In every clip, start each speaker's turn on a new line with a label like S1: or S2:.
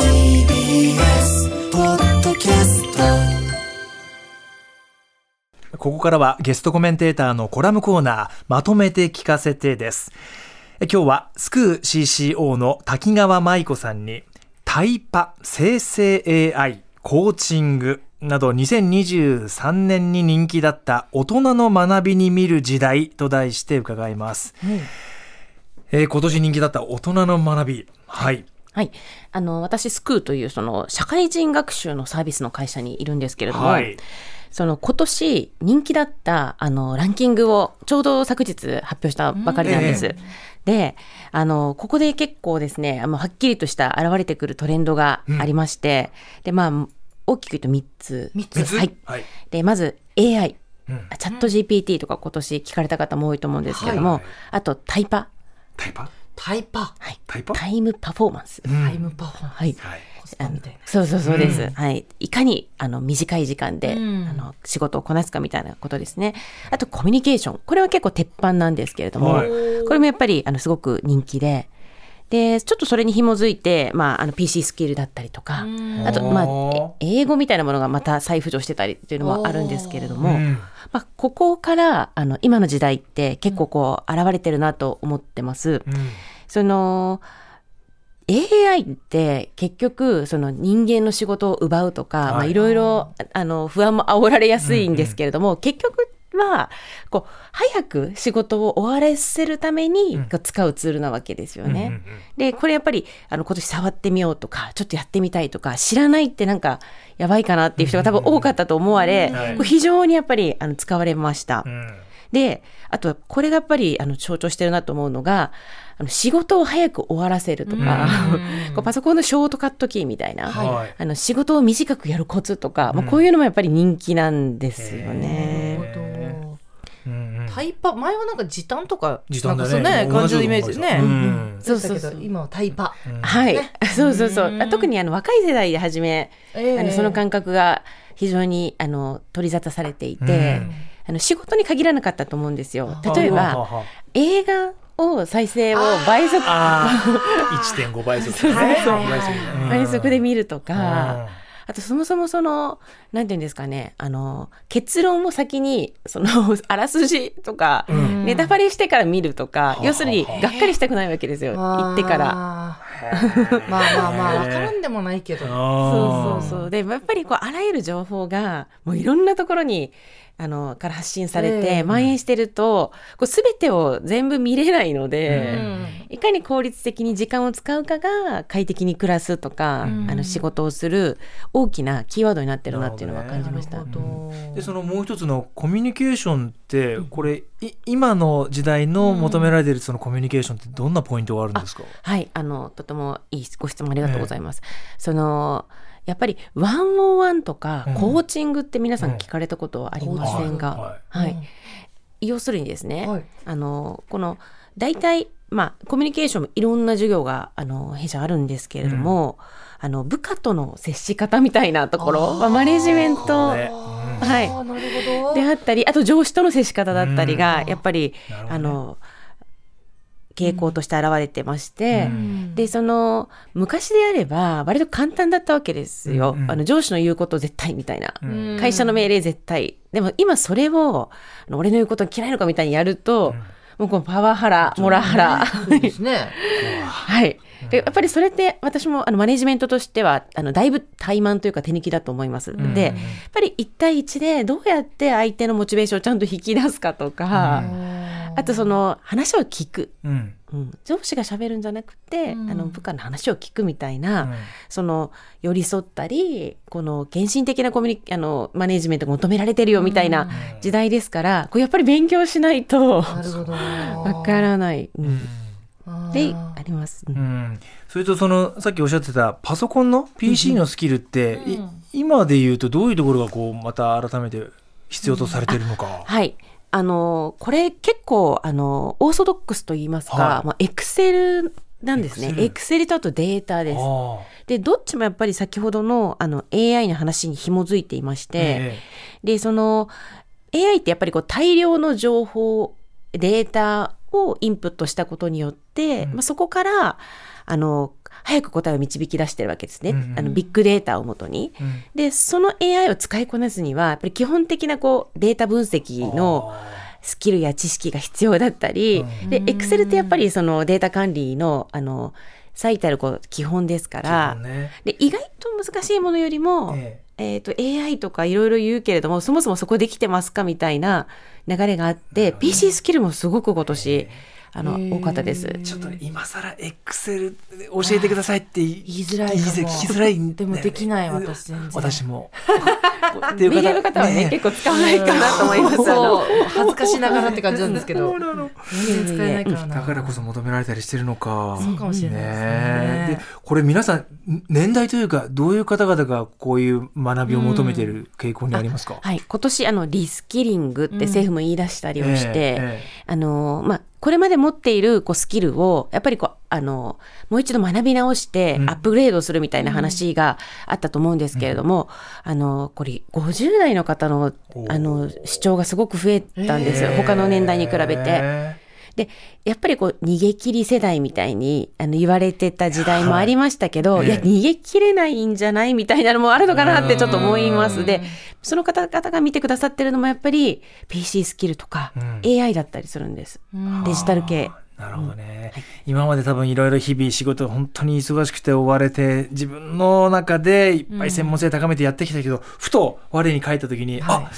S1: TBS ポッドキャスト
S2: ここからはゲストコメンテーターのコラムコーナー、まとめて聞かせてです。え今日はスクー CCO の滝川舞子さんに、タイパ、生成 AI、コーチングなど2023年に人気だった大人の学びに見る時代と題して伺います。えー今年人気だった大人の学び。はい。
S3: はい。あの、私、スクーという、その、社会人学習のサービスの会社にいるんですけれども、
S2: はい。
S3: その、今年人気だった、あの、ランキングを、ちょうど昨日発表したばかりなんです。
S2: え
S3: で、あの、ここで結構ですね、あの、はっきりとした現れてくるトレンドがありまして、で、まあ、大きく言うと3つ。
S1: 三つ
S2: 三つ？
S3: はい。
S2: はい。
S3: で、まず AI。
S2: うん
S3: チャット GPT とか今年聞かれた方も多いと思うんですけれども、
S2: はい
S3: あとタイパ、
S2: タイパ？
S1: タイパ
S3: はい、
S2: タイパ
S3: タイムパフォーマンス。
S2: うん
S1: タイムパフォーマンス
S3: はい。
S2: はい。
S1: コスパみたいな
S3: そうそうそうです。
S2: うん
S3: はい。いかに、あの、短い時間で、
S1: うん
S3: あの、仕事をこなすかみたいなことですね。あと、コミュニケーション。これは結構鉄板なんですけれども、
S2: はい
S3: これもやっぱり、あの、すごく人気で、で、ちょっとそれに紐づいて、まあ、あの、PC スキルだったりとか、あと、まあ英語みたいなものがまた再浮上してたりっていうのもあるんですけれども、
S2: うん
S3: まあ、ここから、あの、今の時代って結構こう、現れてるなと思ってます。
S2: うん
S3: その AI って結局その人間の仕事を奪うとか、
S2: はい。
S3: まあ、いろいろあの不安も煽られやすいんですけれども、結局はこう早く仕事を終わらせるために使うツールなわけですよね。
S2: うんうんうん。
S3: でこれやっぱりあの今年触ってみようとかちょっとやってみたいとか知らないってなんかやばいかなっていう人が多分多かったと思われ、こう非常にやっぱりあの使われました。
S2: うん。
S3: で、あと、これがやっぱり、あの、象徴してるなと思うのが、あの仕事を早く終わらせるとか、こうパソコンのショートカットキーみたいな、
S2: はい。
S3: あの、仕事を短くやるコツとか、まあ、こういうのもやっぱり人気なんですよね。
S1: タイパ前はなんか時短とか
S2: 時短だね。
S1: なんかそうね感じのイメージですね、
S2: うん。
S3: そうそうそう。
S1: 今はタイパ、
S3: はい、そうそうそう。
S1: うん。
S3: 特にあの若い世代で初め、
S1: ええ。
S3: あのその感覚が非常にあの取り沙汰されていて、
S2: うん。
S3: あの仕事に限らなかったと思うんですよ。例えば、映画を再生を倍速。
S2: ああー1.5倍速。倍速
S3: で見ると
S2: うん。
S3: か、あとそもそもその、なんていうんですかね、あの、結論を先に、その、あらすじとか、
S2: ん。
S3: ネタバレしてから見るとか、
S2: あ
S3: 要するに、がっかりしたくないわけですよ、行ってから。
S1: らまあまあまあわからんでもないけど。
S3: そうそうそう。で、やっぱりこう、あらゆる情報が、もういろんなところに、あの、から発信されて、
S1: ええ
S3: 蔓延してると、こう、すべてを全部見れないので、
S1: うん。
S3: いかに効率的に時間を使うかが快適に暮らすとか、
S1: うん。
S3: あの仕事をする大きなキーワードになってるなっていうのは感じました。
S2: でそのもう一つのコミュニケーションってこれい今の時代の求められているそのコミュニケーションってどんなポイントがあるんですか、
S3: はい、あのとてもいいご質問ありがとうございます。そのやっぱりワンオンワンとか
S2: うん。
S3: コーチングって皆さん聞かれたことはありませんが、
S2: は
S3: はい、要するにですね、
S1: はい。
S3: あのこの大体まあコミュニケーションもいろんな授業があの弊社あるんですけれども、あの部下との接し方みたいなところ、まあ、マネジメント
S2: ね
S3: はい。であったりあと上司との接し方だったりが、
S1: うん。
S3: やっぱり、
S2: ね。
S3: あの傾向として現れてまして、
S1: うん。
S3: でその昔であれば割と簡単だったわけですよ、
S2: うんうん。
S3: あの上司の言うこと絶対みたいな、
S2: うん。
S3: 会社の命令絶対。でも今それを俺の言うこと嫌いのかみたいにやると、もうこのパワハラモラハラ、
S1: ですね。
S3: はい。でやっぱりそれって私もあのマネジメントとしてはあのだいぶ怠慢というか手抜きだと思います。
S2: ん。
S3: でやっぱり1対1でどうやって相手のモチベーションをちゃんと引き出すかとか、あとその話を聞く、
S2: うん。
S3: うん、上司が喋るんじゃなくて、
S1: うん。
S3: あの部下の話を聞くみたいな、
S2: うん。
S3: その寄り添ったりこの献身的なコミュニあのマネジメントが求められてるよみたいな時代ですから、こうやっぱり勉強しないと。わからない。うん。
S1: あ
S3: であります。うん。
S2: うん、それとそのさっきおっしゃってたパソコンの PC のスキルって、い今で言うとどういうところがこうまた改めて必要とされているのか。
S3: はい。あの、これ結構、あの、オーソドックスと言いますか、
S2: はい
S3: まあ、エクセルなんですね。エクセルとあとデータです。で、どっちもやっぱり先ほどの、あの、AI の話に紐づいていまして、
S2: え
S3: で、その、AI ってやっぱりこう大量の情報、データをインプットしたことによって、
S2: うん。
S3: まあ、そこから、あの、早く答えを導き出してるわけですね。
S2: うんうん
S3: あのビッグデータをもとに。
S2: えうん。
S3: で、その AI を使いこなすには、やっぱり基本的なこうデータ分析のスキルや知識が必要だったり、で、Excel ってやっぱりそのデータ管理の、あの、最たるこう基本ですか
S2: あ
S3: ら
S2: ー、ね。
S3: で、意外と難しいものよりも、
S2: え
S3: え。っ、と、AI とかいろいろ言うけれども、そもそもそこできてますかみたいな流れがあって、PC スキルもすごく今年、あの、多かったです。
S2: えちょっとね今更エクセル教えてくださいって言い
S1: づらいかも。
S2: 言聞きづらい
S1: で。もできない私全然。
S2: 私も。っていう
S3: 方はね。結構使わないかなと思います。
S1: 恥ずかしながらって感じなんですけど。全然使えないからな
S2: だからこそ求められたりしてるのか。
S1: そうかもしれないですね。
S2: これ皆さん年代というかどういう方々がこういう学びを求めている傾向にありますか、
S3: はい、今年あのリスキリングって政府も言い出したりをして、
S2: え。
S3: あのまあこれまで持っているこうスキルをやっぱりこうあのもう一度学び直して
S2: うん。
S3: アップグレードするみたいな話があったと思うんですけれども、あのこれ50代の方のあの主張がすごく増えたんですよ、他の年代に比べて。
S2: え
S3: でやっぱりこう逃げ切り世代みたいにあの言われてた時代もありましたけど、
S2: はい
S3: い、や逃げ切れないんじゃないみたいなのもあるのかなってちょっと思います。でその方々が見てくださってるのもやっぱり PC スキルとか
S2: うん。
S3: AI だったりするんです。
S1: うん
S3: デジタル系。
S2: なるほどね、今まで多分いろいろ日々仕事本当に忙しくて追われて自分の中でいっぱい専門性高めてやってきたけど、ふと我に返った時に、
S1: はい。
S2: あ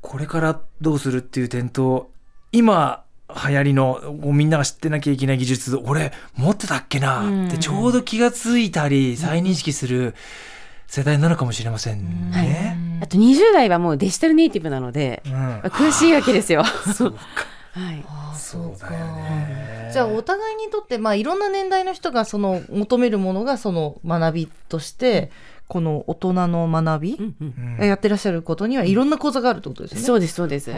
S2: これからどうするっていう点と今流行りのみんなが知ってなきゃいけない技術俺持ってたっけなってちょうど気がついたり再認識する世代なのかもしれませんね。
S3: あと20代はもうデジタルネイティブなので、
S2: うん
S3: 詳しいわけですよ。
S2: そうか
S3: はい。
S1: あー
S2: そうだよね。
S1: じゃあお互いにとってまあいろんな年代の人がその求めるものがその学びとしてこの大人の学び
S3: うんうん
S2: うん
S1: やってらっしゃることにはいろんな講座があるってことですよね。
S3: そうですそうです。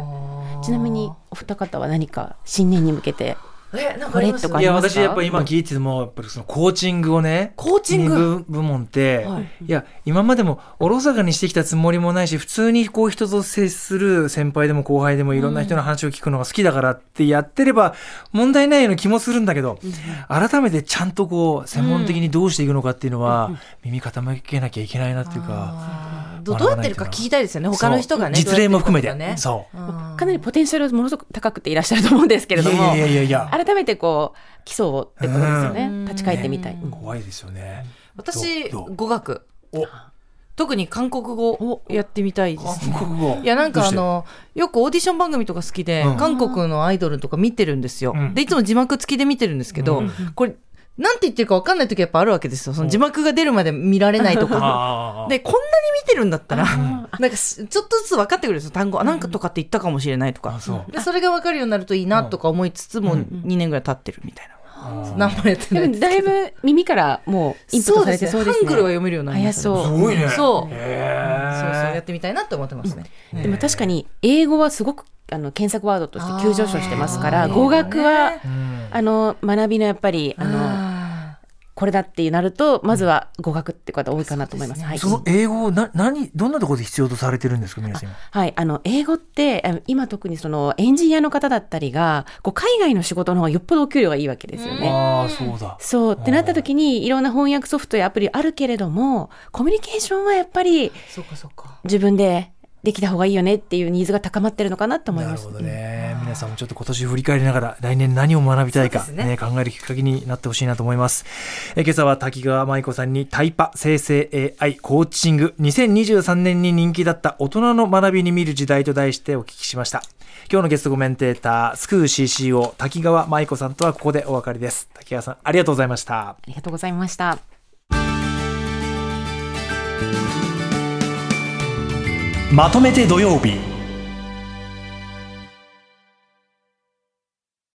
S3: ちなみにお二方は何か新年に向けて
S1: えなん
S3: これとかあ
S2: いや
S3: りますか？
S2: 私やっぱ今聞いててもやっぱりそのコーチングをね
S1: コーチング？
S2: 部部門って、
S1: はい。
S2: い、や今までもおろそかにしてきたつもりもないし普通にこう人と接する先輩でも後輩でもいろんな人の話を聞くのが好きだからってやってれば問題ないような気もするんだけど、改めてちゃんとこう専門的にどうしていくのかっていうのは、耳傾けなきゃいけないなっていうか。
S1: どどうやってるか聞きたいですよね他の人がね。
S2: 実例も含めて、そう
S1: ね
S3: かなりポテンシャルものすごく高くていらっしゃると思うんですけれども
S2: いやいやいやいや。
S3: 改めてこう基礎をってことですよね、
S1: うん。
S3: 立ち返ってみたい、
S1: うん
S3: うん
S2: 怖いですよね。
S1: 私語学。
S2: お。
S1: 特に韓国語をやってみたいです
S2: 韓国語？
S1: いやなんかあのよくオーディション番組とか好きで、
S2: うん。
S1: 韓国のアイドルとか見てるんですよ、
S2: うん。
S1: でいつも字幕付きで見てるんですけど、
S2: うん。
S1: これなんて言ってるか分かんない時やっぱあるわけですよ。その字幕が出るまで見られないとか。でこんなに見てるんだったら
S3: あ
S1: なんかしちょっとずつ分かってくるんですよ。単語あなんかとかって言ったかもしれないとか。
S2: あそう。
S1: でそれが分かるようになるといいなとか思いつつも
S2: うん。
S1: 2年ぐらい経ってるみたいな、何もやってない
S3: だいぶ耳からもうインプットされてそうですね。
S1: ハングルは読めるよう。になりました、
S3: 早そう。
S2: すごいね。
S1: そう。そうそうやってみたいなって思ってますね、
S2: ね
S3: でも確かに英語はすごくあの検索ワードとして急上昇してますから語学は
S2: うん
S3: あの学びのやっぱりあの
S1: あ
S3: これだってなるとまずは語学って方多いかなと思います。
S1: そう
S3: はい。
S2: その英語をな何どんなところで必要とされてるんですか皆さん今？
S3: はい、あの英語って今特にそのエンジニアの方だったりがこう海外の仕事の方がよっぽどお給料がいいわけですよね。
S2: ああそうだ。
S3: そう。ってなった時にいろんな翻訳ソフトやアプリあるけれどもコミュニケーションはやっぱり
S1: そっかそっか。
S3: 自分でできた方がいいよねっていうニーズが高まってるのかなと思います。
S2: なるほどね、皆さんもちょっと今年振り返りながら来年何を学びたいか、ね。
S1: ね
S2: 考えるきっかけになってほしいなと思います。え今朝は滝川舞子さんにタイパ生成 AI コーチング。2023年に人気だった大人の学びに見る時代と題してお聞きしました。今日のゲストコメンテータースクー CCO 滝川舞子さんとはここでお別れです。滝川さんありがとうございました。
S3: ありがとうございました。
S2: まとめて土曜日